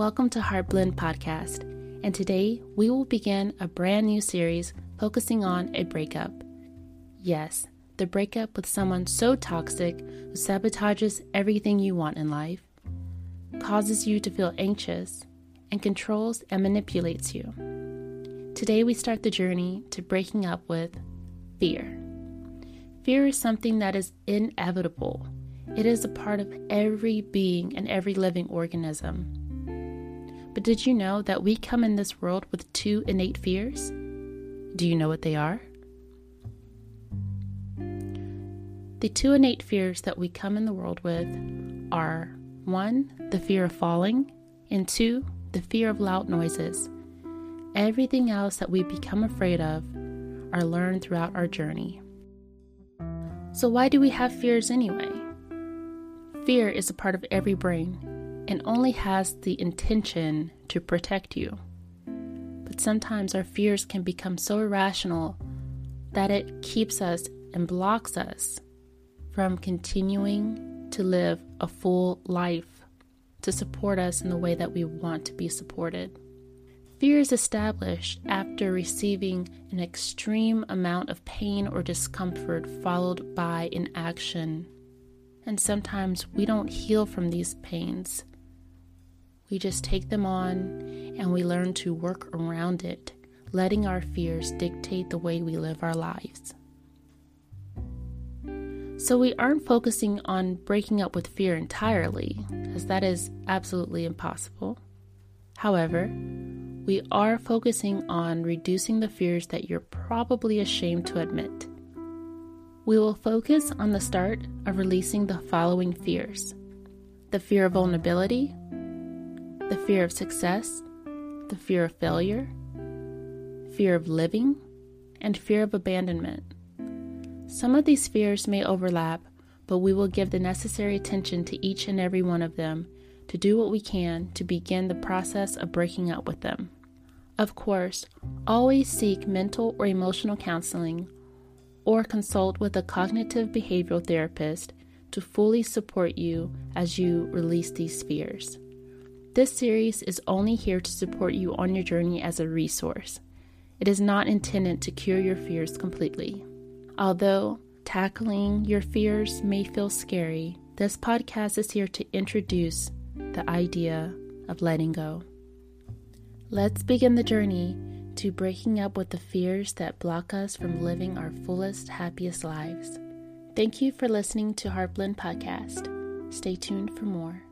Welcome to Heartblend Podcast, and today we will begin a brand new series focusing on a breakup. Yes, the breakup with someone so toxic who sabotages everything you want in life, causes you to feel anxious, and controls and manipulates you. Today we start the journey to breaking up with fear. Fear is something that is inevitable. It is a part of every being and every living organism. But did you know that we come in this world with two innate fears? Do you know what they are? The two innate fears that we come in the world with are one, the fear of falling, and two, the fear of loud noises. Everything else that we become afraid of are learned throughout our journey. So, why do we have fears anyway? Fear is a part of every brain, and only has the intention to protect you. But sometimes our fears can become so irrational that it keeps us and blocks us from continuing to live a full life to support us in the way that we want to be supported. Fear is established after receiving an extreme amount of pain or discomfort, followed by an action. And sometimes we don't heal from these pains. We just take them on and we learn to work around it, letting our fears dictate the way we live our lives. So, we aren't focusing on breaking up with fear entirely, as that is absolutely impossible. However, we are focusing on reducing the fears that you're probably ashamed to admit. We will focus on the start of releasing the following fears the fear of vulnerability, the fear of success, the fear of failure, fear of living, and fear of abandonment. Some of these fears may overlap, but we will give the necessary attention to each and every one of them to do what we can to begin the process of breaking up with them. Of course, always seek mental or emotional counseling or consult with a cognitive behavioral therapist to fully support you as you release these fears. This series is only here to support you on your journey as a resource. It is not intended to cure your fears completely. Although tackling your fears may feel scary, this podcast is here to introduce the idea of letting go. Let's begin the journey to breaking up with the fears that block us from living our fullest, happiest lives. Thank you for listening to Heartblend Podcast. Stay tuned for more.